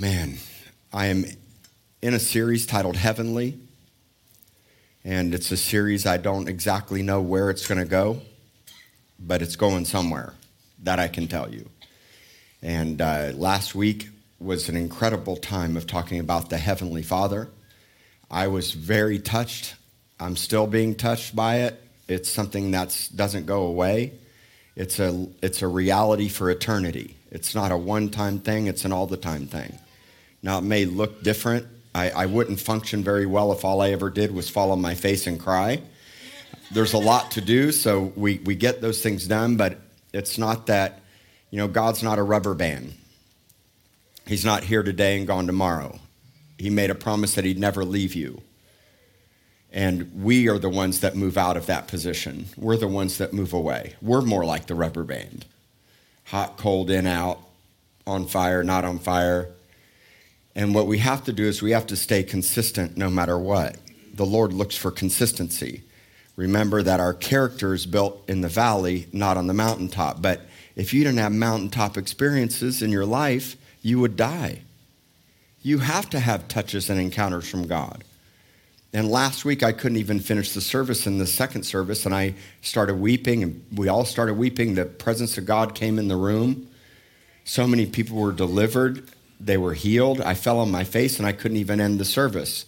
man, I am in a series titled Heavenly, and it's a series I don't exactly know where it's going to go, but it's going somewhere. That I can tell you. And uh, last week was an incredible time of talking about the Heavenly Father. I was very touched. I'm still being touched by it. It's something that doesn't go away. It's a, it's a reality for eternity. It's not a one time thing, it's an all the time thing. Now, it may look different. I, I wouldn't function very well if all I ever did was fall on my face and cry. There's a lot to do, so we, we get those things done, but it's not that, you know, God's not a rubber band. He's not here today and gone tomorrow. He made a promise that he'd never leave you. And we are the ones that move out of that position. We're the ones that move away. We're more like the rubber band hot, cold, in, out, on fire, not on fire. And what we have to do is we have to stay consistent no matter what. The Lord looks for consistency. Remember that our character is built in the valley, not on the mountaintop. But if you didn't have mountaintop experiences in your life, you would die. You have to have touches and encounters from God. And last week, I couldn't even finish the service in the second service, and I started weeping, and we all started weeping. The presence of God came in the room. So many people were delivered they were healed. I fell on my face and I couldn't even end the service.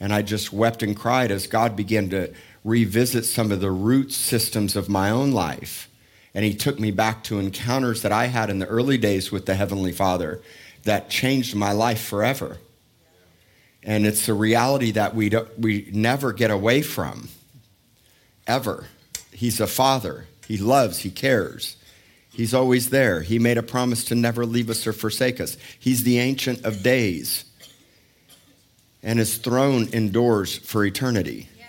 And I just wept and cried as God began to revisit some of the root systems of my own life. And He took me back to encounters that I had in the early days with the Heavenly Father that changed my life forever. And it's a reality that we, we never get away from, ever. He's a father. He loves, he cares. He's always there. He made a promise to never leave us or forsake us. He's the Ancient of Days, and his throne endures for eternity. Yes.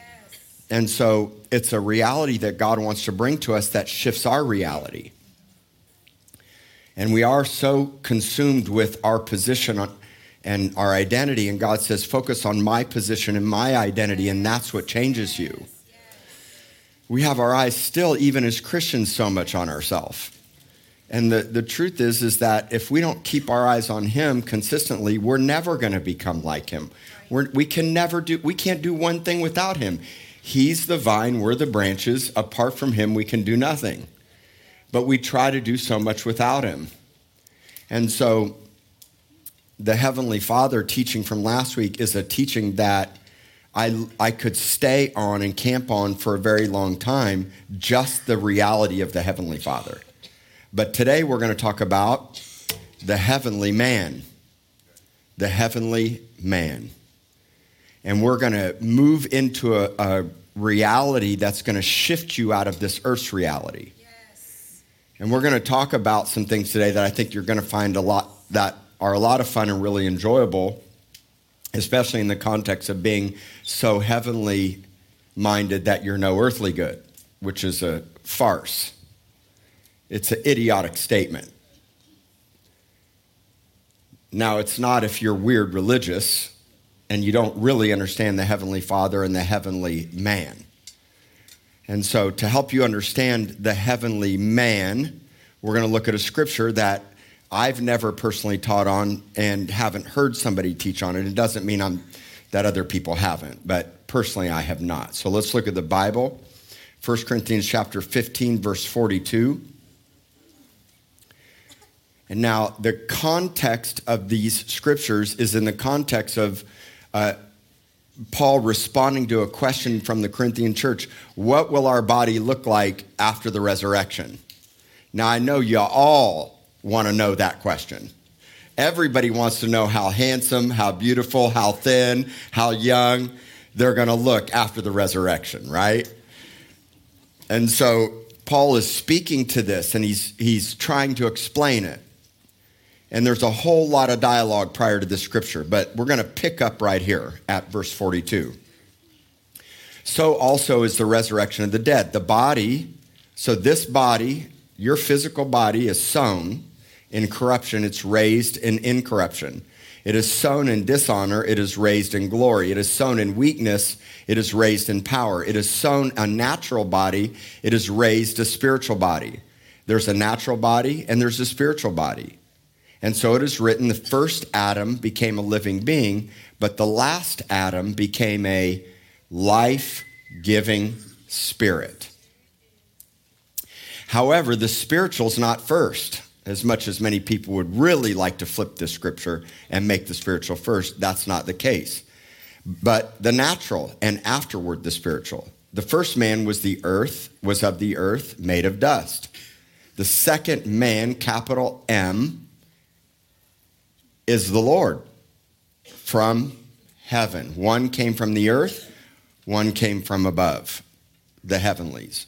And so it's a reality that God wants to bring to us that shifts our reality. And we are so consumed with our position on, and our identity, and God says, focus on my position and my identity, and that's what changes you. We have our eyes still, even as Christians, so much on ourselves. And the, the truth is, is that if we don't keep our eyes on him consistently, we're never going to become like him. We're, we can never do, we can't do one thing without him. He's the vine, we're the branches. Apart from him, we can do nothing. But we try to do so much without him. And so the Heavenly Father teaching from last week is a teaching that I, I could stay on and camp on for a very long time, just the reality of the Heavenly Father. But today we're going to talk about the heavenly man. The heavenly man. And we're going to move into a, a reality that's going to shift you out of this earth's reality. Yes. And we're going to talk about some things today that I think you're going to find a lot that are a lot of fun and really enjoyable, especially in the context of being so heavenly minded that you're no earthly good, which is a farce. It's an idiotic statement. Now, it's not if you're weird religious and you don't really understand the Heavenly Father and the Heavenly Man. And so, to help you understand the Heavenly Man, we're going to look at a scripture that I've never personally taught on and haven't heard somebody teach on it. It doesn't mean I'm, that other people haven't, but personally I have not. So let's look at the Bible. 1 Corinthians chapter 15 verse 42. And now, the context of these scriptures is in the context of uh, Paul responding to a question from the Corinthian church What will our body look like after the resurrection? Now, I know you all want to know that question. Everybody wants to know how handsome, how beautiful, how thin, how young they're going to look after the resurrection, right? And so Paul is speaking to this and he's, he's trying to explain it. And there's a whole lot of dialogue prior to this scripture, but we're going to pick up right here at verse 42. So also is the resurrection of the dead. The body, so this body, your physical body, is sown in corruption, it's raised in incorruption. It is sown in dishonor, it is raised in glory. It is sown in weakness, it is raised in power. It is sown a natural body, it is raised a spiritual body. There's a natural body and there's a spiritual body. And so it is written the first Adam became a living being, but the last Adam became a life giving spirit. However, the spiritual is not first. As much as many people would really like to flip this scripture and make the spiritual first, that's not the case. But the natural and afterward the spiritual. The first man was the earth, was of the earth, made of dust. The second man, capital M, is the Lord from heaven. One came from the earth, one came from above, the heavenlies.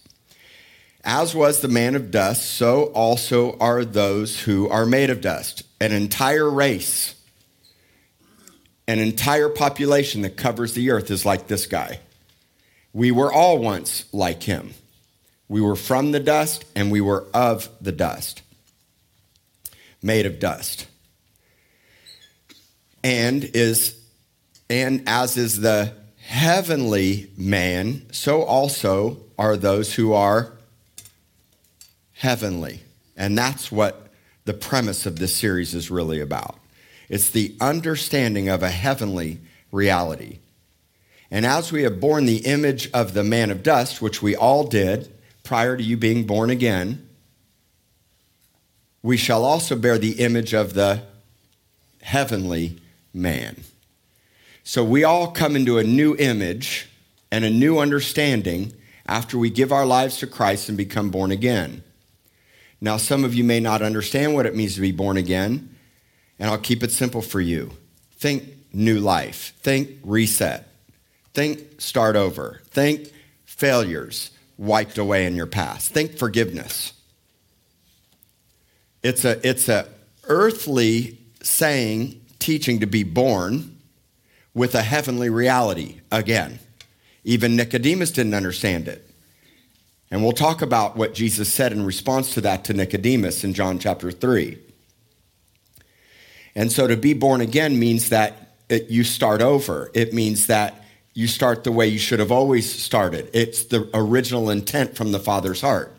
As was the man of dust, so also are those who are made of dust. An entire race, an entire population that covers the earth is like this guy. We were all once like him. We were from the dust and we were of the dust, made of dust. And is and as is the heavenly man, so also are those who are heavenly. And that's what the premise of this series is really about. It's the understanding of a heavenly reality. And as we have borne the image of the man of dust, which we all did prior to you being born again, we shall also bear the image of the heavenly man. So we all come into a new image and a new understanding after we give our lives to Christ and become born again. Now, some of you may not understand what it means to be born again, and I'll keep it simple for you. Think new life, think reset, think start over, think failures wiped away in your past, think forgiveness. It's a, it's a earthly saying, teaching to be born with a heavenly reality again. Even Nicodemus didn't understand it. And we'll talk about what Jesus said in response to that to Nicodemus in John chapter 3. And so to be born again means that it, you start over. It means that you start the way you should have always started. It's the original intent from the Father's heart.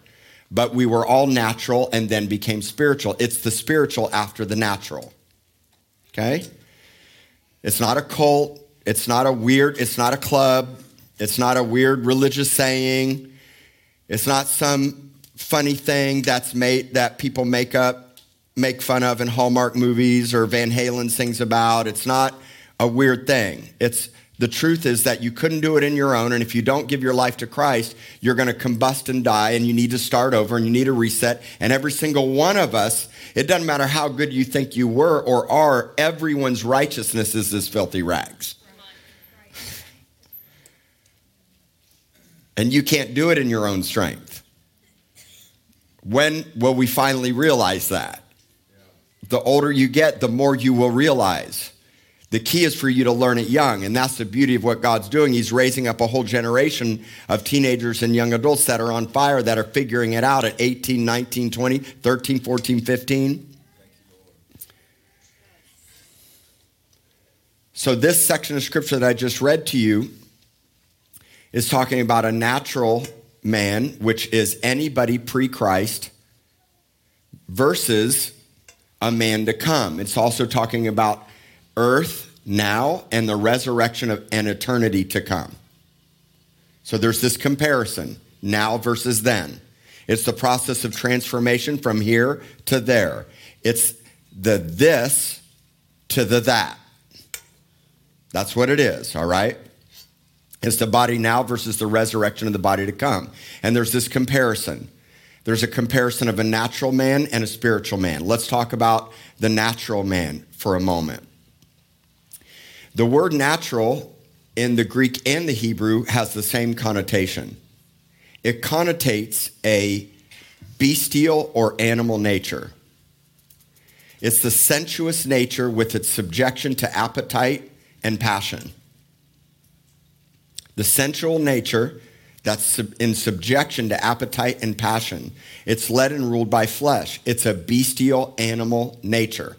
But we were all natural and then became spiritual. It's the spiritual after the natural. Okay? It's not a cult. It's not a weird, it's not a club. It's not a weird religious saying. It's not some funny thing that's made that people make up, make fun of in Hallmark movies or Van Halen sings about. It's not a weird thing. It's the truth is that you couldn't do it in your own, and if you don't give your life to Christ, you're going to combust and die, and you need to start over, and you need a reset. And every single one of us, it doesn't matter how good you think you were or are, everyone's righteousness is as filthy rags. And you can't do it in your own strength. When will we finally realize that? The older you get, the more you will realize. The key is for you to learn it young, and that's the beauty of what God's doing. He's raising up a whole generation of teenagers and young adults that are on fire, that are figuring it out at 18, 19, 20, 13, 14, 15. So, this section of scripture that I just read to you is talking about a natural man, which is anybody pre Christ, versus a man to come. It's also talking about earth now and the resurrection of an eternity to come. So there's this comparison now versus then. It's the process of transformation from here to there. It's the this to the that. That's what it is, all right? It's the body now versus the resurrection of the body to come. And there's this comparison. There's a comparison of a natural man and a spiritual man. Let's talk about the natural man for a moment. The word natural in the Greek and the Hebrew has the same connotation. It connotates a bestial or animal nature. It's the sensuous nature with its subjection to appetite and passion the sensual nature that's in subjection to appetite and passion. It's led and ruled by flesh. It's a bestial animal nature.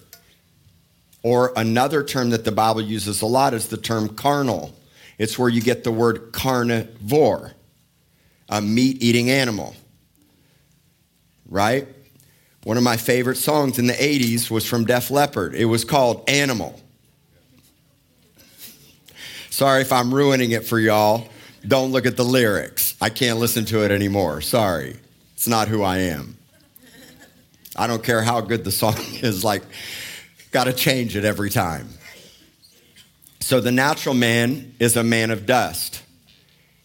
Or another term that the Bible uses a lot is the term carnal. It's where you get the word carnivore, a meat eating animal. Right? One of my favorite songs in the 80s was from Def Leppard. It was called Animal. Sorry if I'm ruining it for y'all. Don't look at the lyrics. I can't listen to it anymore. Sorry. It's not who I am. I don't care how good the song is, like, got to change it every time. So the natural man is a man of dust.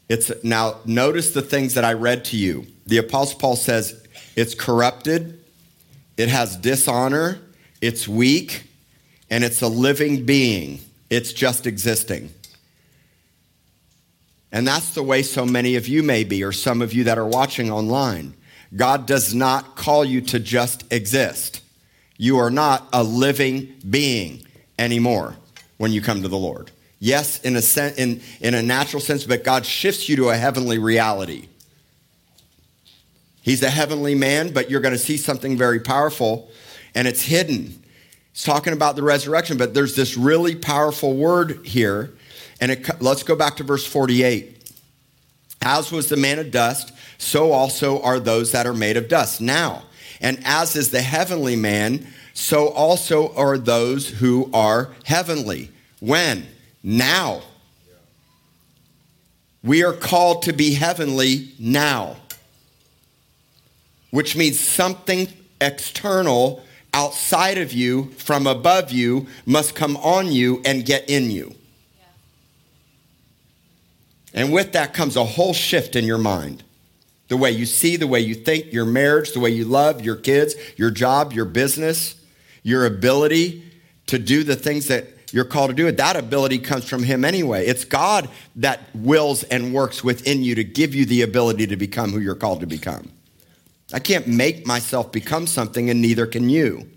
It's now notice the things that I read to you. The apostle Paul says it's corrupted, it has dishonor, it's weak, and it's a living being. It's just existing. And that's the way so many of you may be, or some of you that are watching online. God does not call you to just exist. You are not a living being anymore when you come to the Lord. Yes, in a, sen- in, in a natural sense, but God shifts you to a heavenly reality. He's a heavenly man, but you're going to see something very powerful, and it's hidden. He's talking about the resurrection, but there's this really powerful word here and it, let's go back to verse 48. As was the man of dust, so also are those that are made of dust. Now, and as is the heavenly man, so also are those who are heavenly. When? Now. We are called to be heavenly now, which means something external outside of you, from above you, must come on you and get in you. And with that comes a whole shift in your mind. The way you see, the way you think, your marriage, the way you love your kids, your job, your business, your ability to do the things that you're called to do. That ability comes from Him anyway. It's God that wills and works within you to give you the ability to become who you're called to become. I can't make myself become something, and neither can you.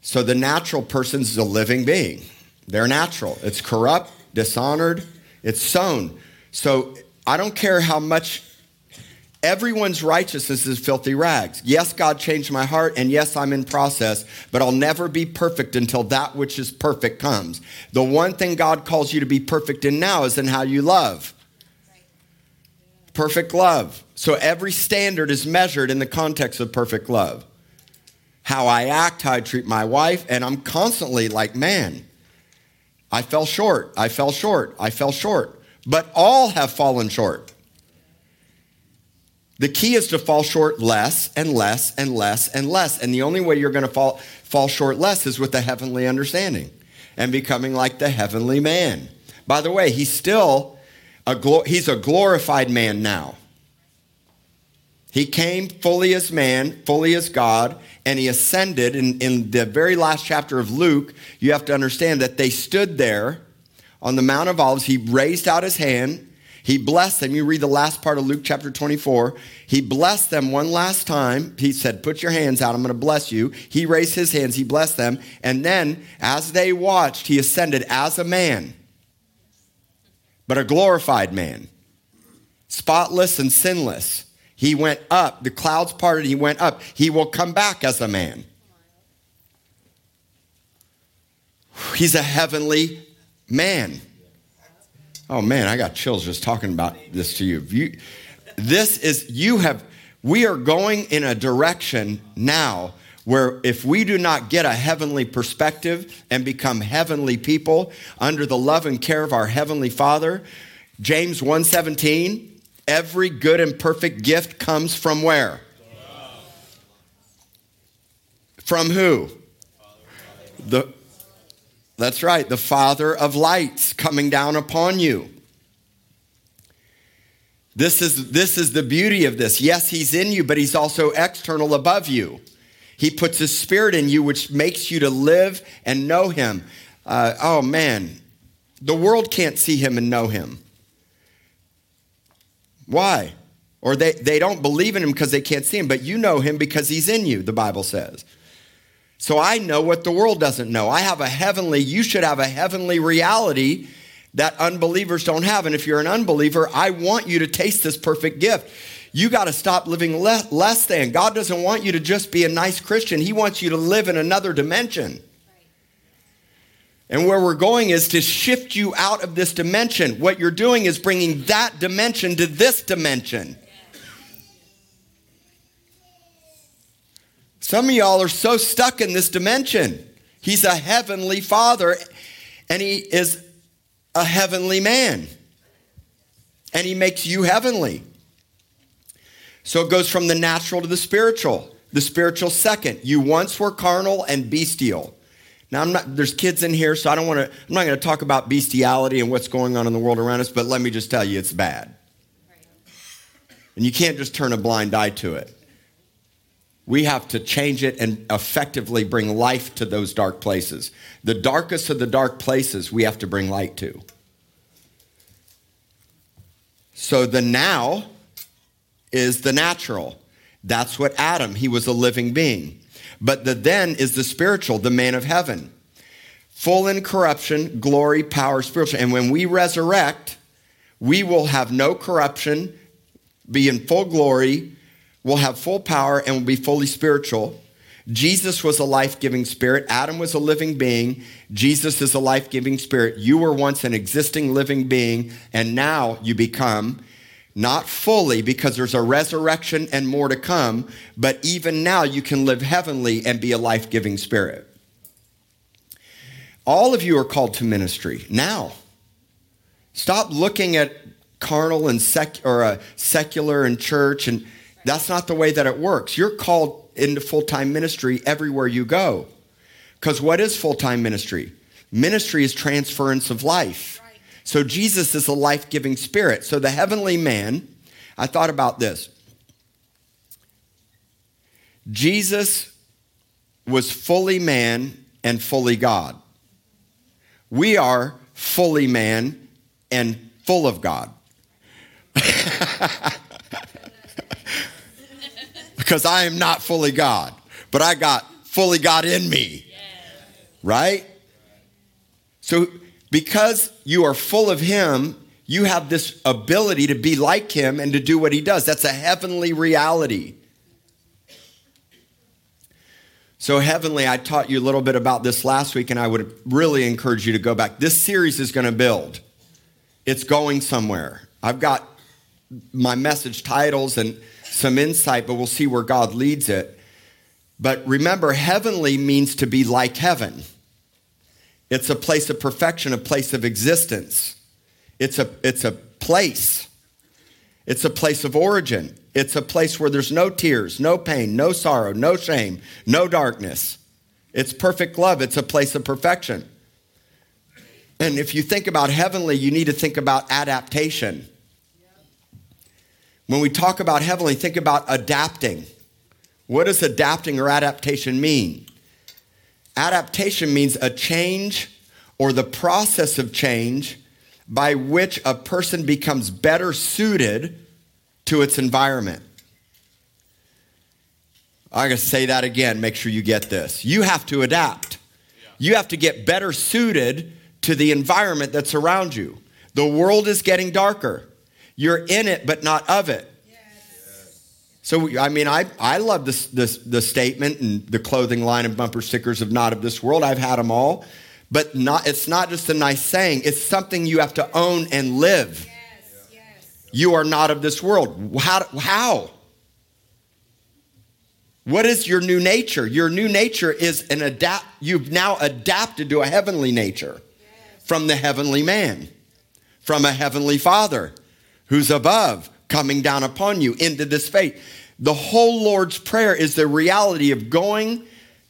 So the natural person is a living being. They're natural. It's corrupt, dishonored, it's sown. So I don't care how much everyone's righteousness is filthy rags. Yes, God changed my heart, and yes, I'm in process, but I'll never be perfect until that which is perfect comes. The one thing God calls you to be perfect in now is in how you love. Perfect love. So every standard is measured in the context of perfect love. How I act, how I treat my wife, and I'm constantly like, man, I fell short. I fell short. I fell short. But all have fallen short. The key is to fall short less and less and less and less. And the only way you're going to fall, fall short less is with the heavenly understanding and becoming like the heavenly man. By the way, he's still a he's a glorified man now. He came fully as man, fully as God, and he ascended. In, in the very last chapter of Luke, you have to understand that they stood there on the Mount of Olives. He raised out his hand. He blessed them. You read the last part of Luke chapter 24. He blessed them one last time. He said, Put your hands out. I'm going to bless you. He raised his hands. He blessed them. And then, as they watched, he ascended as a man, but a glorified man, spotless and sinless. He went up. The clouds parted. He went up. He will come back as a man. He's a heavenly man. Oh man, I got chills just talking about this to you. you. This is, you have, we are going in a direction now where if we do not get a heavenly perspective and become heavenly people under the love and care of our heavenly Father, James 1:17 Every good and perfect gift comes from where? From who? The, that's right, the Father of lights coming down upon you. This is, this is the beauty of this. Yes, He's in you, but He's also external above you. He puts His Spirit in you, which makes you to live and know Him. Uh, oh, man. The world can't see Him and know Him. Why? Or they, they don't believe in him because they can't see him, but you know him because he's in you, the Bible says. So I know what the world doesn't know. I have a heavenly, you should have a heavenly reality that unbelievers don't have. And if you're an unbeliever, I want you to taste this perfect gift. You got to stop living less, less than. God doesn't want you to just be a nice Christian, He wants you to live in another dimension. And where we're going is to shift you out of this dimension. What you're doing is bringing that dimension to this dimension. Some of y'all are so stuck in this dimension. He's a heavenly father and he is a heavenly man. And he makes you heavenly. So it goes from the natural to the spiritual. The spiritual second. You once were carnal and bestial. Now I'm not there's kids in here so I don't want to I'm not going to talk about bestiality and what's going on in the world around us, but let me just tell you it's bad. And you can't just turn a blind eye to it. We have to change it and effectively bring life to those dark places. The darkest of the dark places we have to bring light to. So the now is the natural. That's what Adam, he was a living being. But the then is the spiritual, the man of heaven. Full in corruption, glory, power, spiritual. And when we resurrect, we will have no corruption, be in full glory, will have full power, and will be fully spiritual. Jesus was a life giving spirit. Adam was a living being. Jesus is a life giving spirit. You were once an existing living being, and now you become not fully because there's a resurrection and more to come, but even now you can live heavenly and be a life giving spirit. All of you are called to ministry now. Stop looking at carnal and sec- or uh, secular and church, and that's not the way that it works. You're called into full time ministry everywhere you go. Because what is full time ministry? Ministry is transference of life. So Jesus is a life giving spirit. So the heavenly man, I thought about this. Jesus was fully man and fully God. We are fully man and full of God. because I am not fully God, but I got fully God in me. Right? So because you are full of Him, you have this ability to be like Him and to do what He does. That's a heavenly reality. So, heavenly, I taught you a little bit about this last week, and I would really encourage you to go back. This series is going to build, it's going somewhere. I've got my message titles and some insight, but we'll see where God leads it. But remember, heavenly means to be like heaven. It's a place of perfection, a place of existence. It's a, it's a place. It's a place of origin. It's a place where there's no tears, no pain, no sorrow, no shame, no darkness. It's perfect love. It's a place of perfection. And if you think about heavenly, you need to think about adaptation. When we talk about heavenly, think about adapting. What does adapting or adaptation mean? Adaptation means a change or the process of change by which a person becomes better suited to its environment. I'm going to say that again, make sure you get this. You have to adapt. You have to get better suited to the environment that's around you. The world is getting darker. You're in it, but not of it. So, I mean, I, I love this, this, the statement and the clothing line and bumper stickers of not of this world. I've had them all. But not, it's not just a nice saying, it's something you have to own and live. Yes, yes. You are not of this world. How, how? What is your new nature? Your new nature is an adapt, you've now adapted to a heavenly nature yes. from the heavenly man, from a heavenly father who's above coming down upon you into this faith. The whole Lord's Prayer is the reality of going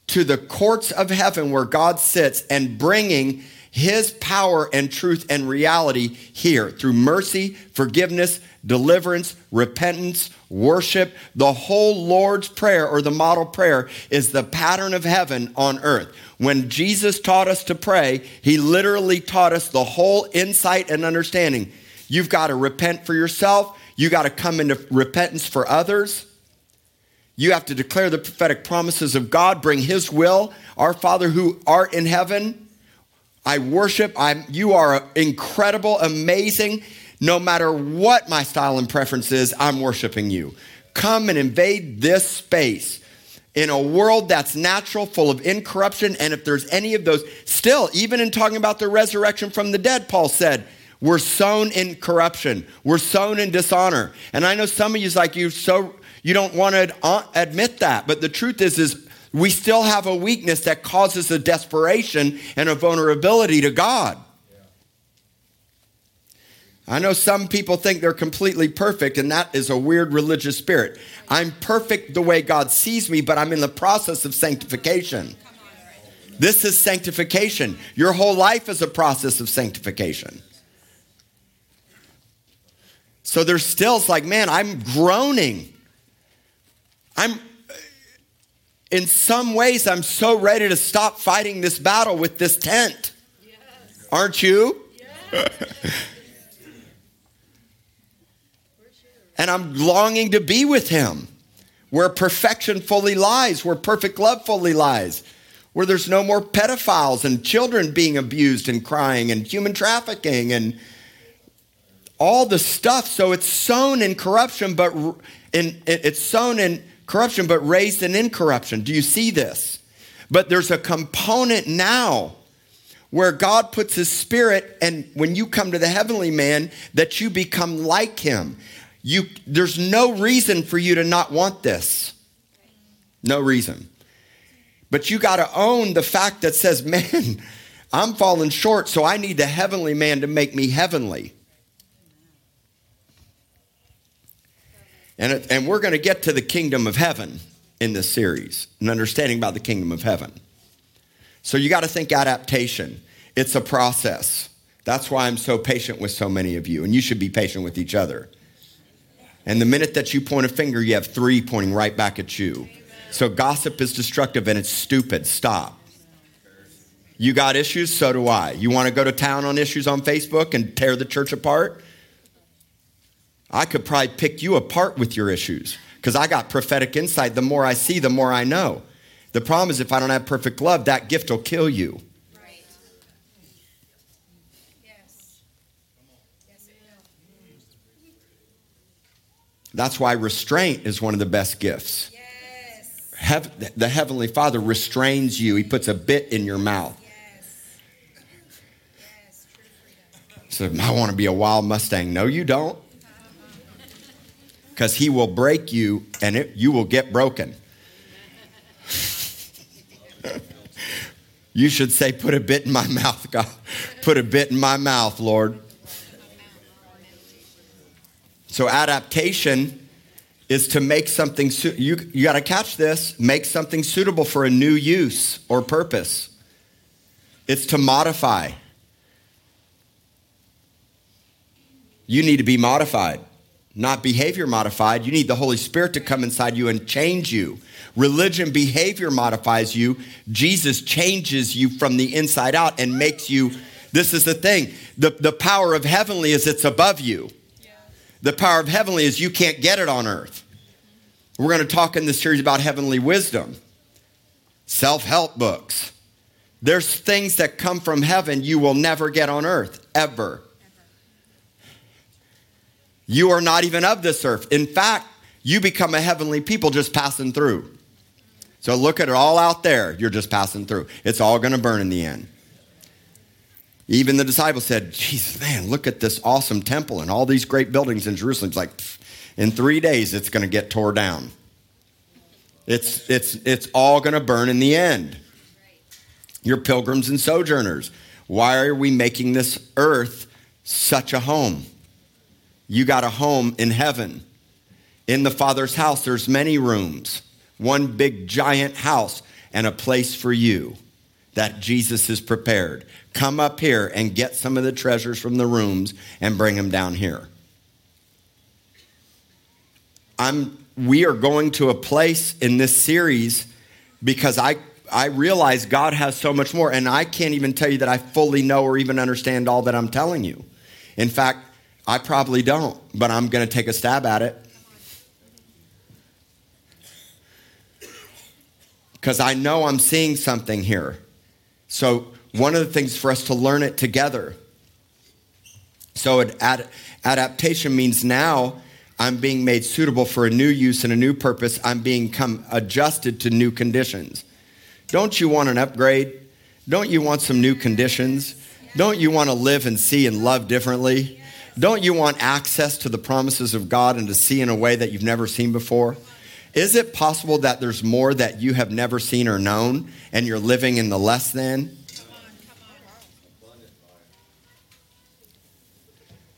to the courts of heaven where God sits and bringing his power and truth and reality here through mercy, forgiveness, deliverance, repentance, worship. The whole Lord's Prayer or the model prayer is the pattern of heaven on earth. When Jesus taught us to pray, he literally taught us the whole insight and understanding. You've got to repent for yourself, you got to come into repentance for others. You have to declare the prophetic promises of God, bring His will. Our Father who art in heaven, I worship. I'm, you are incredible, amazing. No matter what my style and preference is, I'm worshiping you. Come and invade this space in a world that's natural, full of incorruption. And if there's any of those, still, even in talking about the resurrection from the dead, Paul said, we're sown in corruption. We're sown in dishonor. And I know some of you like you so you don't want to admit that, but the truth is, is We still have a weakness that causes a desperation and a vulnerability to God. I know some people think they're completely perfect, and that is a weird religious spirit. I'm perfect the way God sees me, but I'm in the process of sanctification. This is sanctification. Your whole life is a process of sanctification. So there's still, it's like, man, I'm groaning. I'm, in some ways, I'm so ready to stop fighting this battle with this tent. Yes. Aren't you? Yes. and I'm longing to be with him where perfection fully lies, where perfect love fully lies, where there's no more pedophiles and children being abused and crying and human trafficking and all the stuff. So it's sown in corruption, but in, it's sown in corruption, but raised in incorruption. Do you see this? But there's a component now where God puts his spirit, and when you come to the heavenly man, that you become like him. You, there's no reason for you to not want this. No reason. But you got to own the fact that says, man, I'm falling short, so I need the heavenly man to make me heavenly. And, and we're going to get to the kingdom of heaven in this series, and understanding about the kingdom of heaven. So you got to think adaptation. It's a process. That's why I'm so patient with so many of you, and you should be patient with each other. And the minute that you point a finger, you have three pointing right back at you. So gossip is destructive and it's stupid. Stop. You got issues, so do I. You want to go to town on issues on Facebook and tear the church apart? I could probably pick you apart with your issues because I got prophetic insight. The more I see, the more I know. The problem is if I don't have perfect love, that gift will kill you. That's why restraint is one of the best gifts. Yes. the Heavenly Father restrains you, He puts a bit in your mouth. Yes. So I want to be a wild Mustang. No, you don't. Because He will break you and it, you will get broken. you should say, Put a bit in my mouth, God. Put a bit in my mouth, Lord. So adaptation is to make something su- you you got to catch this, make something suitable for a new use or purpose. It's to modify. You need to be modified, not behavior modified. You need the Holy Spirit to come inside you and change you. Religion behavior modifies you. Jesus changes you from the inside out and makes you this is the thing. The, the power of heavenly is it's above you. The power of heavenly is you can't get it on earth. We're going to talk in this series about heavenly wisdom, self help books. There's things that come from heaven you will never get on earth, ever. You are not even of this earth. In fact, you become a heavenly people just passing through. So look at it all out there. You're just passing through. It's all going to burn in the end. Even the disciples said, Jesus, man, look at this awesome temple and all these great buildings in Jerusalem. It's like, in three days, it's going to get tore down. It's, it's, it's all going to burn in the end. You're pilgrims and sojourners. Why are we making this earth such a home? You got a home in heaven. In the Father's house, there's many rooms, one big giant house, and a place for you that Jesus has prepared. Come up here and get some of the treasures from the rooms and bring them down here. I'm, we are going to a place in this series because I, I realize God has so much more, and I can't even tell you that I fully know or even understand all that I'm telling you. In fact, I probably don't, but I'm going to take a stab at it. Because I know I'm seeing something here. So, one of the things for us to learn it together. So, ad- adaptation means now I'm being made suitable for a new use and a new purpose. I'm being come adjusted to new conditions. Don't you want an upgrade? Don't you want some new conditions? Don't you want to live and see and love differently? Don't you want access to the promises of God and to see in a way that you've never seen before? Is it possible that there's more that you have never seen or known and you're living in the less than?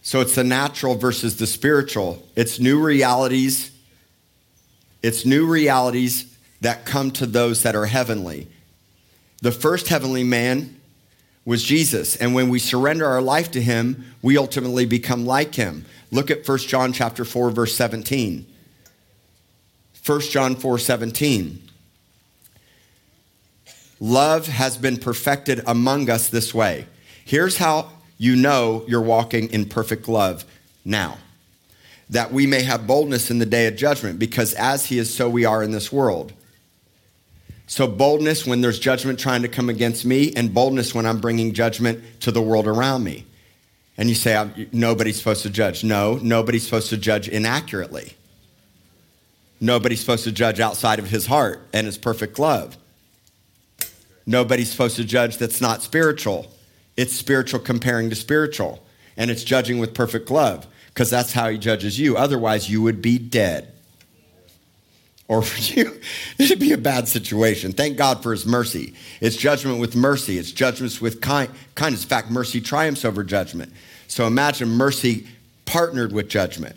So it's the natural versus the spiritual. It's new realities. It's new realities that come to those that are heavenly. The first heavenly man was Jesus, and when we surrender our life to him, we ultimately become like him. Look at 1 John chapter 4 verse 17. 1 John 4 17. Love has been perfected among us this way. Here's how you know you're walking in perfect love now. That we may have boldness in the day of judgment, because as he is, so we are in this world. So, boldness when there's judgment trying to come against me, and boldness when I'm bringing judgment to the world around me. And you say, nobody's supposed to judge. No, nobody's supposed to judge inaccurately. Nobody's supposed to judge outside of his heart and his perfect love. Nobody's supposed to judge that's not spiritual. It's spiritual comparing to spiritual, and it's judging with perfect love because that's how he judges you. Otherwise, you would be dead. Or for you, it'd be a bad situation. Thank God for his mercy. It's judgment with mercy, it's judgments with kind, kindness. In fact, mercy triumphs over judgment. So imagine mercy partnered with judgment.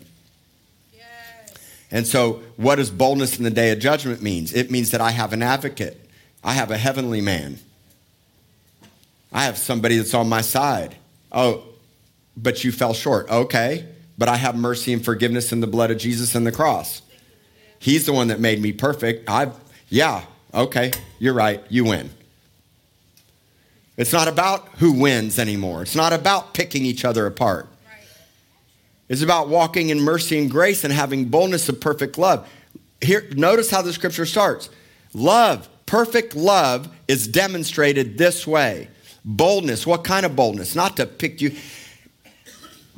And so, what does boldness in the day of judgment means? It means that I have an advocate. I have a heavenly man. I have somebody that's on my side. Oh, but you fell short. Okay, but I have mercy and forgiveness in the blood of Jesus and the cross. He's the one that made me perfect. I've, yeah, okay, you're right. You win. It's not about who wins anymore. It's not about picking each other apart It's about walking in mercy and grace and having boldness of perfect love. Here, notice how the scripture starts. Love, perfect love is demonstrated this way. Boldness, what kind of boldness? Not to pick you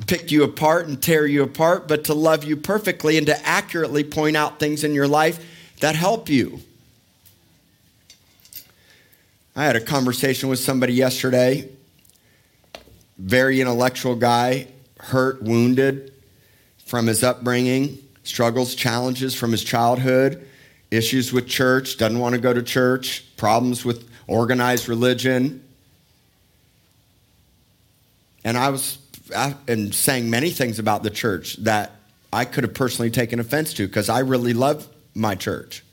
pick you apart and tear you apart, but to love you perfectly and to accurately point out things in your life that help you. I had a conversation with somebody yesterday, very intellectual guy, hurt, wounded from his upbringing, struggles, challenges from his childhood, issues with church, doesn't want to go to church, problems with organized religion. And I was and saying many things about the church that I could have personally taken offense to because I really love my church.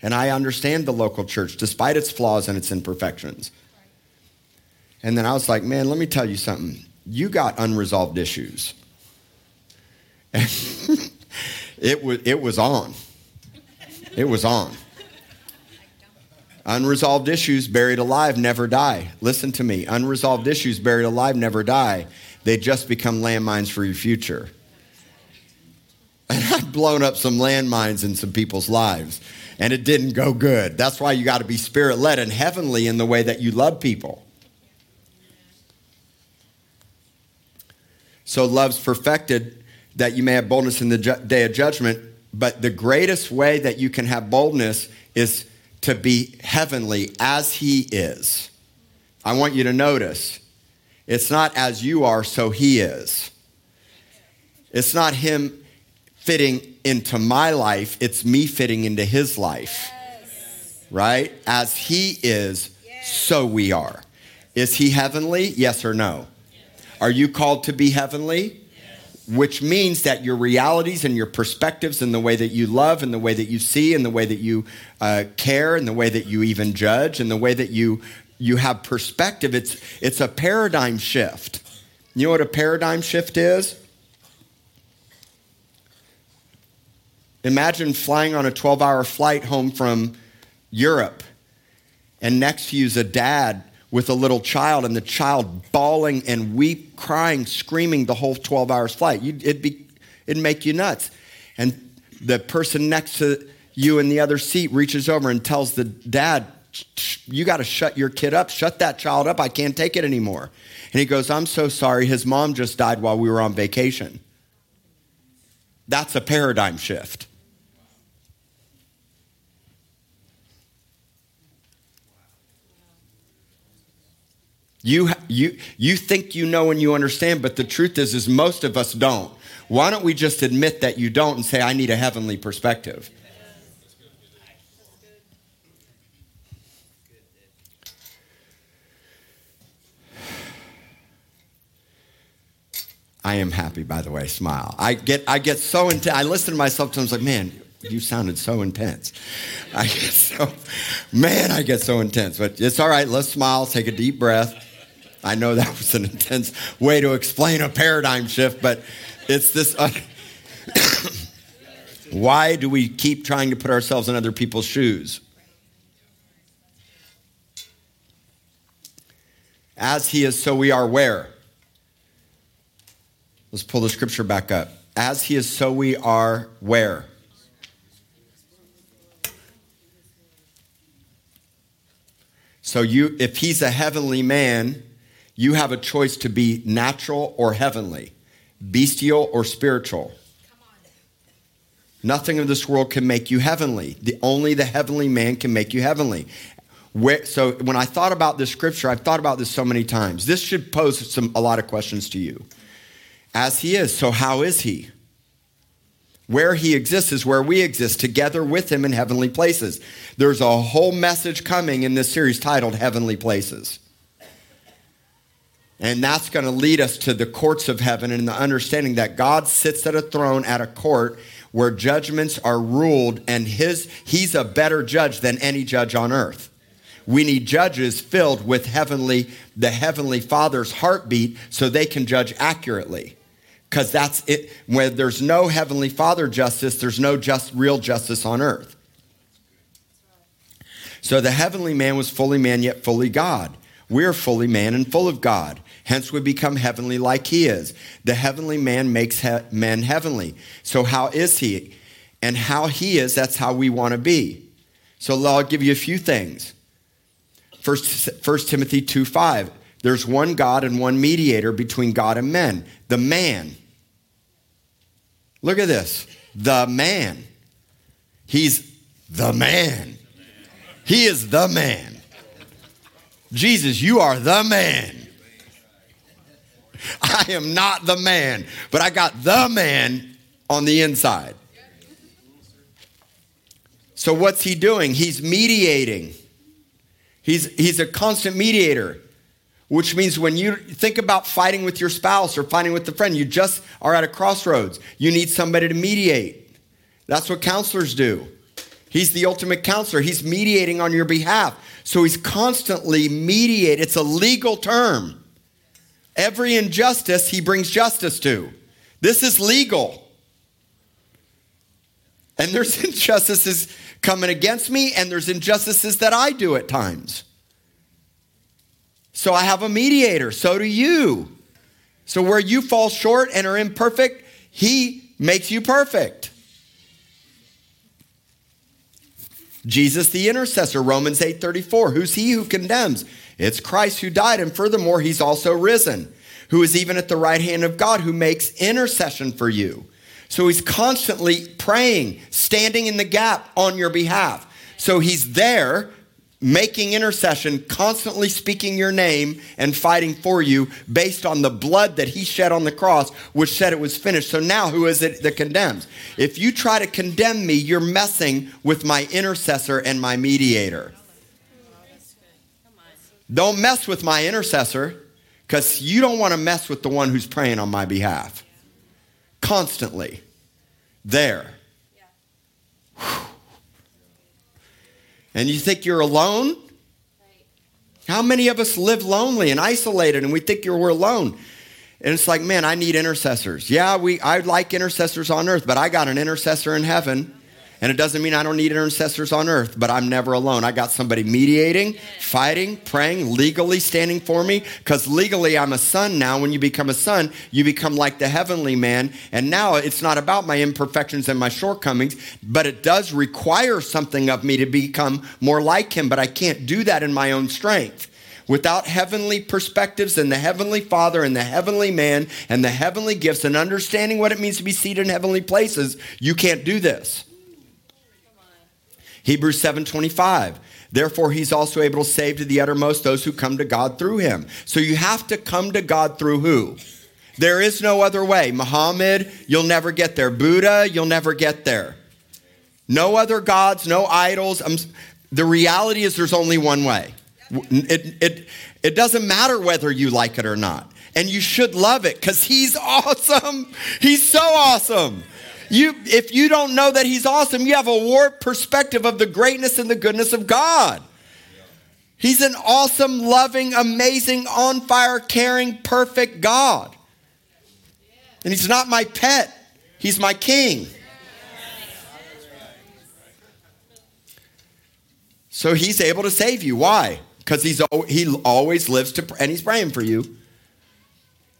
And I understand the local church despite its flaws and its imperfections. And then I was like, man, let me tell you something you got unresolved issues. it, was, it was on. It was on. Unresolved issues buried alive never die. Listen to me. Unresolved issues buried alive never die. They just become landmines for your future. And I've blown up some landmines in some people's lives, and it didn't go good. That's why you got to be spirit led and heavenly in the way that you love people. So love's perfected that you may have boldness in the ju- day of judgment. But the greatest way that you can have boldness is to be heavenly as he is. I want you to notice it's not as you are, so he is. It's not him fitting into my life, it's me fitting into his life. Yes. Right? As he is, yes. so we are. Is he heavenly? Yes or no? Are you called to be heavenly? Which means that your realities and your perspectives and the way that you love and the way that you see and the way that you uh, care and the way that you even judge and the way that you, you have perspective, it's, it's a paradigm shift. You know what a paradigm shift is? Imagine flying on a 12 hour flight home from Europe, and next to you is a dad with a little child and the child bawling and weep, crying, screaming the whole 12 hours flight. You'd, it'd, be, it'd make you nuts. And the person next to you in the other seat reaches over and tells the dad, You got to shut your kid up. Shut that child up. I can't take it anymore. And he goes, I'm so sorry. His mom just died while we were on vacation. That's a paradigm shift. You, you, you think you know and you understand, but the truth is, is most of us don't. Why don't we just admit that you don't and say, I need a heavenly perspective? I am happy, by the way. Smile. I get, I get so intense. I listen to myself sometimes like, man, you sounded so intense. I get so, man, I get so intense. But it's all right. Let's smile. Take a deep breath. I know that was an intense way to explain a paradigm shift, but it's this. Uh, why do we keep trying to put ourselves in other people's shoes? As he is, so we are where? Let's pull the scripture back up. As he is, so we are where? So you if he's a heavenly man, you have a choice to be natural or heavenly, bestial or spiritual. Nothing of this world can make you heavenly. The, only the heavenly man can make you heavenly. Where, so when I thought about this scripture, I've thought about this so many times. This should pose some, a lot of questions to you. As he is, so how is he? Where he exists is where we exist, together with him in heavenly places. There's a whole message coming in this series titled Heavenly Places. And that's going to lead us to the courts of heaven and the understanding that God sits at a throne at a court where judgments are ruled and his he's a better judge than any judge on earth. We need judges filled with heavenly the heavenly Father's heartbeat so they can judge accurately. Cuz that's it when there's no heavenly Father justice, there's no just real justice on earth. So the heavenly man was fully man yet fully God. We're fully man and full of God. Hence, we become heavenly like he is. The heavenly man makes he- man heavenly. So, how is he? And how he is, that's how we want to be. So, I'll give you a few things. First, 1 Timothy 2 5. There's one God and one mediator between God and men, the man. Look at this. The man. He's the man. He is the man. Jesus, you are the man. I am not the man, but I got the man on the inside. So, what's he doing? He's mediating. He's, he's a constant mediator, which means when you think about fighting with your spouse or fighting with a friend, you just are at a crossroads. You need somebody to mediate. That's what counselors do. He's the ultimate counselor. He's mediating on your behalf. So he's constantly mediate. It's a legal term. Every injustice he brings justice to. This is legal. And there's injustices coming against me, and there's injustices that I do at times. So I have a mediator. So do you. So where you fall short and are imperfect, he makes you perfect. Jesus the intercessor, Romans 8:34. Who's he who condemns? It's Christ who died, and furthermore, he's also risen, who is even at the right hand of God, who makes intercession for you. So he's constantly praying, standing in the gap on your behalf. So he's there making intercession, constantly speaking your name and fighting for you based on the blood that he shed on the cross, which said it was finished. So now who is it that condemns? If you try to condemn me, you're messing with my intercessor and my mediator. Don't mess with my intercessor because you don't want to mess with the one who's praying on my behalf. Constantly. There. And you think you're alone? How many of us live lonely and isolated and we think you're, we're alone? And it's like, man, I need intercessors. Yeah, we I like intercessors on earth, but I got an intercessor in heaven. And it doesn't mean I don't need intercessors on earth, but I'm never alone. I got somebody mediating, fighting, praying, legally standing for me. Because legally, I'm a son now. When you become a son, you become like the heavenly man. And now it's not about my imperfections and my shortcomings, but it does require something of me to become more like him. But I can't do that in my own strength. Without heavenly perspectives and the heavenly Father and the heavenly man and the heavenly gifts and understanding what it means to be seated in heavenly places, you can't do this. Hebrews 7:25. Therefore he's also able to save to the uttermost those who come to God through him. So you have to come to God through who? There is no other way. Muhammad, you'll never get there. Buddha, you'll never get there. No other gods, no idols. Um, the reality is there's only one way. It, it, It doesn't matter whether you like it or not. And you should love it because he's awesome. He's so awesome. You, if you don't know that he's awesome, you have a warped perspective of the greatness and the goodness of God. He's an awesome, loving, amazing, on fire, caring, perfect God. And he's not my pet, he's my king. So he's able to save you. Why? Because he's he always lives to and he's praying for you.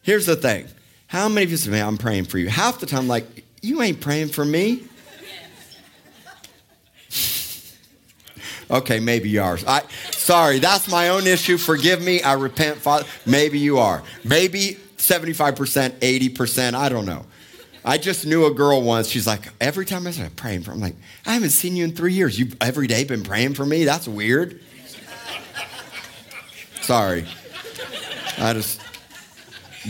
Here's the thing. How many of you say, man, I'm praying for you? Half the time, like, you ain't praying for me. okay, maybe you are. I, sorry, that's my own issue. Forgive me. I repent, Father. Maybe you are. Maybe 75%, 80%, I don't know. I just knew a girl once. She's like, every time I start praying for, I'm like, I haven't seen you in three years. You've every day been praying for me. That's weird. Sorry, I just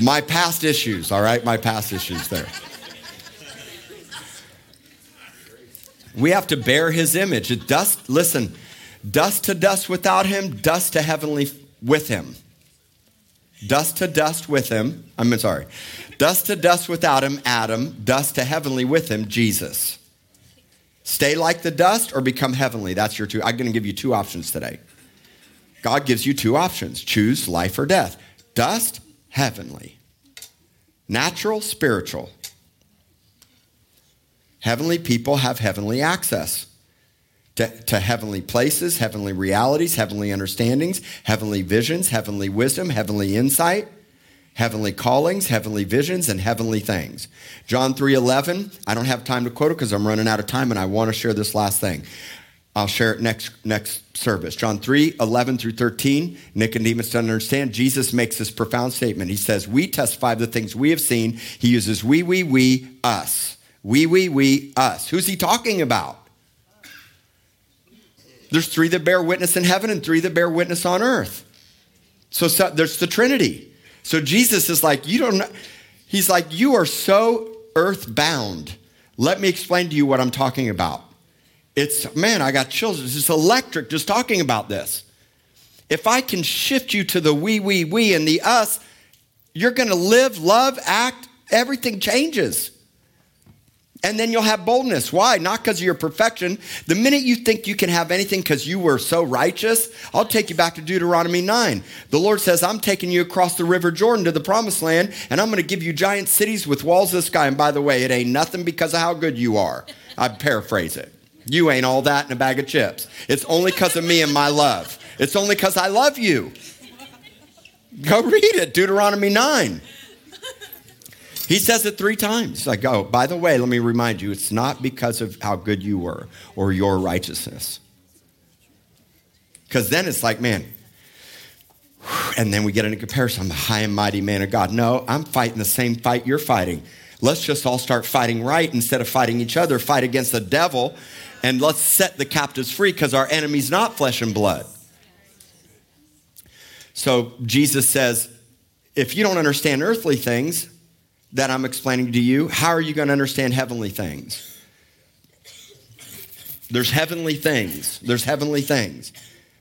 my past issues. All right, my past issues there. We have to bear His image. Dust. Listen, dust to dust without Him, dust to heavenly with Him. Dust to dust with Him. I'm sorry. Dust to dust without him, Adam. Dust to heavenly with him, Jesus. Stay like the dust or become heavenly. That's your two. I'm going to give you two options today. God gives you two options choose life or death. Dust, heavenly. Natural, spiritual. Heavenly people have heavenly access to, to, heavenly places, heavenly realities, heavenly understandings, heavenly visions, heavenly wisdom, heavenly insight heavenly callings, heavenly visions, and heavenly things. John 3:11, I don't have time to quote it because I'm running out of time and I want to share this last thing. I'll share it next next service. John 3, 11 through 13. Nicodemus doesn't understand. Jesus makes this profound statement. He says, We testify the things we have seen. He uses we, we, we, us. We, we, we, us. Who's he talking about? There's three that bear witness in heaven and three that bear witness on earth. So, so there's the Trinity. So Jesus is like, you don't. He's like, you are so earthbound. Let me explain to you what I'm talking about. It's, man, I got chills. It's just electric just talking about this. If I can shift you to the we, we, we and the us, you're going to live, love, act, everything changes. And then you'll have boldness. Why? Not because of your perfection. The minute you think you can have anything because you were so righteous, I'll take you back to Deuteronomy 9. The Lord says, I'm taking you across the River Jordan to the promised land, and I'm going to give you giant cities with walls the sky. And by the way, it ain't nothing because of how good you are. I paraphrase it. You ain't all that in a bag of chips. It's only because of me and my love. It's only because I love you. Go read it, Deuteronomy 9. He says it three times. Like, oh, by the way, let me remind you, it's not because of how good you were or your righteousness. Because then it's like, man, and then we get into comparison. I'm the high and mighty man of God. No, I'm fighting the same fight you're fighting. Let's just all start fighting right instead of fighting each other. Fight against the devil and let's set the captives free because our enemy's not flesh and blood. So Jesus says, if you don't understand earthly things, that I'm explaining to you, how are you going to understand heavenly things? There's heavenly things. There's heavenly things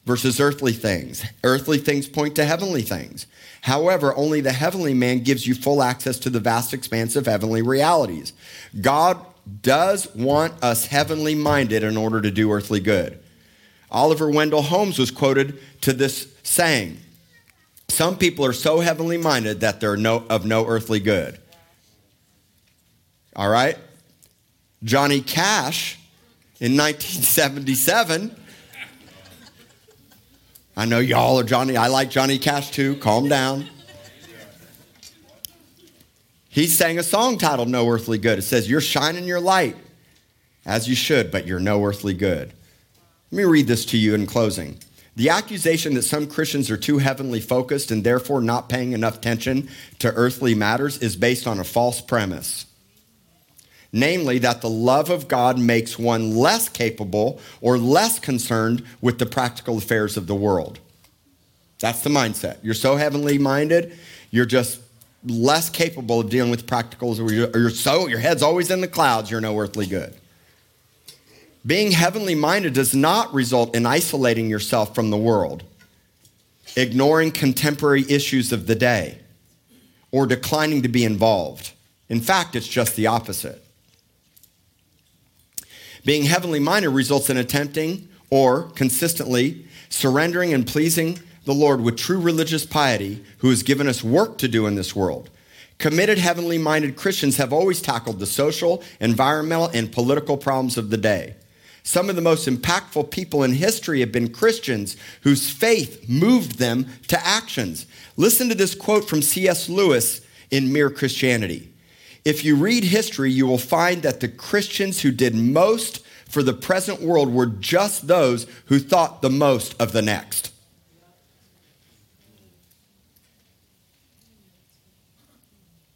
versus earthly things. Earthly things point to heavenly things. However, only the heavenly man gives you full access to the vast expanse of heavenly realities. God does want us heavenly minded in order to do earthly good. Oliver Wendell Holmes was quoted to this saying Some people are so heavenly minded that they're no, of no earthly good. All right? Johnny Cash in 1977. I know y'all are Johnny. I like Johnny Cash too. Calm down. He sang a song titled No Earthly Good. It says, You're shining your light as you should, but you're no earthly good. Let me read this to you in closing. The accusation that some Christians are too heavenly focused and therefore not paying enough attention to earthly matters is based on a false premise namely, that the love of God makes one less capable or less concerned with the practical affairs of the world. That's the mindset. You're so heavenly minded, you're just less capable of dealing with practicals, or you're, or you're so, your head's always in the clouds, you're no earthly good. Being heavenly minded does not result in isolating yourself from the world. ignoring contemporary issues of the day, or declining to be involved. In fact, it's just the opposite. Being heavenly minded results in attempting or consistently surrendering and pleasing the Lord with true religious piety who has given us work to do in this world. Committed, heavenly minded Christians have always tackled the social, environmental, and political problems of the day. Some of the most impactful people in history have been Christians whose faith moved them to actions. Listen to this quote from C.S. Lewis in Mere Christianity. If you read history, you will find that the Christians who did most for the present world were just those who thought the most of the next.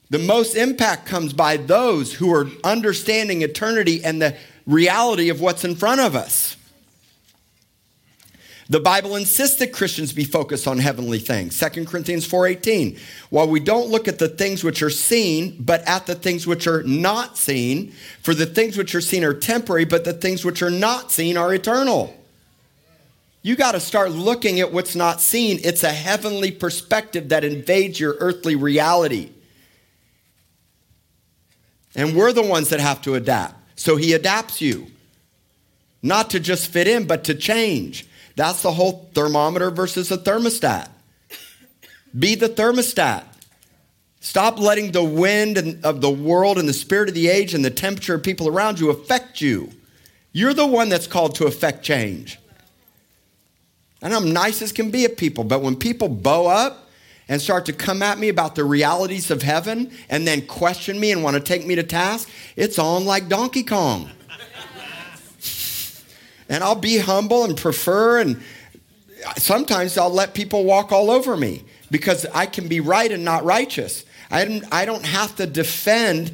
The most impact comes by those who are understanding eternity and the reality of what's in front of us. The Bible insists that Christians be focused on heavenly things. 2 Corinthians 4:18. While we don't look at the things which are seen, but at the things which are not seen, for the things which are seen are temporary, but the things which are not seen are eternal. You got to start looking at what's not seen. It's a heavenly perspective that invades your earthly reality. And we're the ones that have to adapt. So he adapts you. Not to just fit in, but to change. That's the whole thermometer versus a thermostat. Be the thermostat. Stop letting the wind of the world and the spirit of the age and the temperature of people around you affect you. You're the one that's called to affect change. And I'm nice as can be at people, but when people bow up, and start to come at me about the realities of heaven and then question me and want to take me to task, it's on like Donkey Kong. And I'll be humble and prefer, and sometimes I'll let people walk all over me because I can be right and not righteous. I don't, I don't have to defend.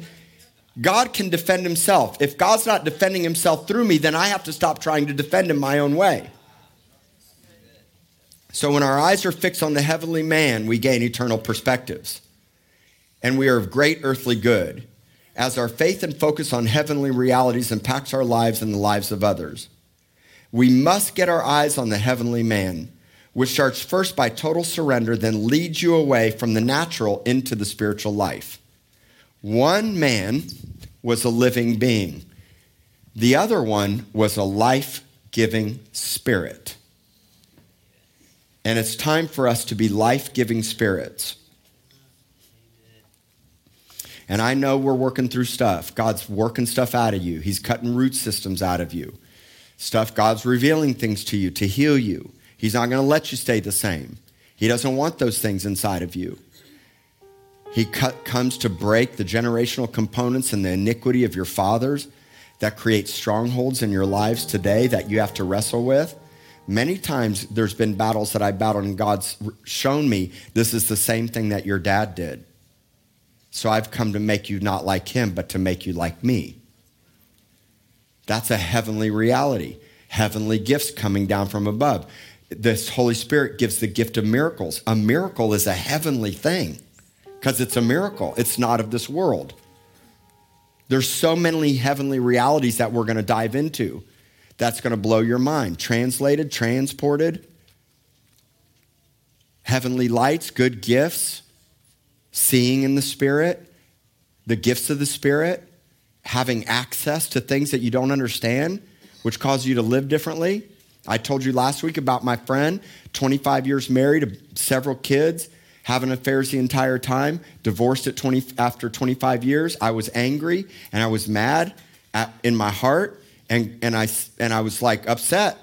God can defend himself. If God's not defending himself through me, then I have to stop trying to defend him my own way. So when our eyes are fixed on the heavenly man, we gain eternal perspectives. And we are of great earthly good as our faith and focus on heavenly realities impacts our lives and the lives of others. We must get our eyes on the heavenly man, which starts first by total surrender, then leads you away from the natural into the spiritual life. One man was a living being, the other one was a life giving spirit. And it's time for us to be life giving spirits. And I know we're working through stuff. God's working stuff out of you, He's cutting root systems out of you. Stuff, God's revealing things to you to heal you. He's not going to let you stay the same. He doesn't want those things inside of you. He comes to break the generational components and the iniquity of your fathers that create strongholds in your lives today that you have to wrestle with. Many times there's been battles that I battled, and God's shown me this is the same thing that your dad did. So I've come to make you not like him, but to make you like me. That's a heavenly reality. Heavenly gifts coming down from above. This Holy Spirit gives the gift of miracles. A miracle is a heavenly thing because it's a miracle, it's not of this world. There's so many heavenly realities that we're going to dive into that's going to blow your mind. Translated, transported, heavenly lights, good gifts, seeing in the Spirit, the gifts of the Spirit, having access to things that you don't understand, which cause you to live differently. I told you last week about my friend, 25 years married, several kids, having affairs the entire time, divorced at 20, after 25 years. I was angry and I was mad at, in my heart and, and, I, and I was like upset.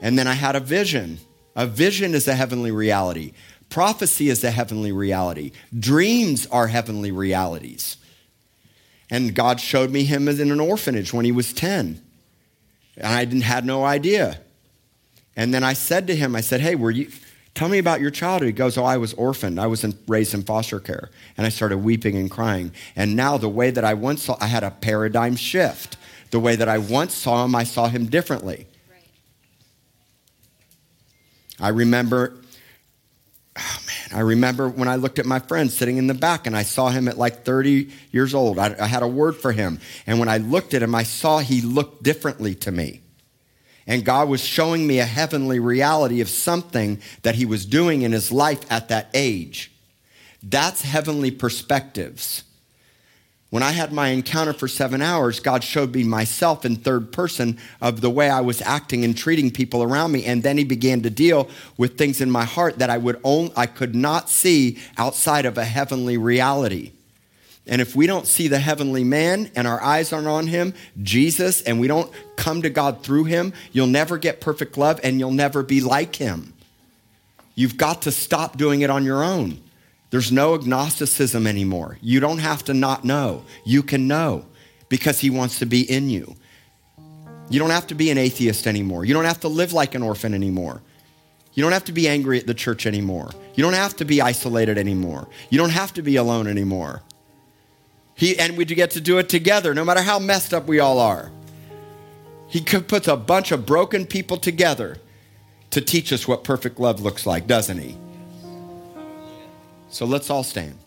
And then I had a vision. A vision is a heavenly reality. Prophecy is a heavenly reality. Dreams are heavenly realities. And God showed me him as in an orphanage when he was 10. And I didn't, had no idea. And then I said to him, I said, Hey, were you, tell me about your childhood. He goes, Oh, I was orphaned. I was in, raised in foster care. And I started weeping and crying. And now the way that I once saw, I had a paradigm shift. The way that I once saw him, I saw him differently. I remember, oh man, I remember when I looked at my friend sitting in the back and I saw him at like 30 years old. I, I had a word for him. And when I looked at him, I saw he looked differently to me. And God was showing me a heavenly reality of something that He was doing in His life at that age. That's heavenly perspectives. When I had my encounter for seven hours, God showed me myself in third person of the way I was acting and treating people around me. And then he began to deal with things in my heart that I would only, I could not see outside of a heavenly reality. And if we don't see the heavenly man and our eyes aren't on him, Jesus, and we don't come to God through him, you'll never get perfect love and you'll never be like him. You've got to stop doing it on your own. There's no agnosticism anymore. You don't have to not know. You can know because He wants to be in you. You don't have to be an atheist anymore. You don't have to live like an orphan anymore. You don't have to be angry at the church anymore. You don't have to be isolated anymore. You don't have to be alone anymore. He, and we get to do it together, no matter how messed up we all are. He puts a bunch of broken people together to teach us what perfect love looks like, doesn't he? So let's all stand.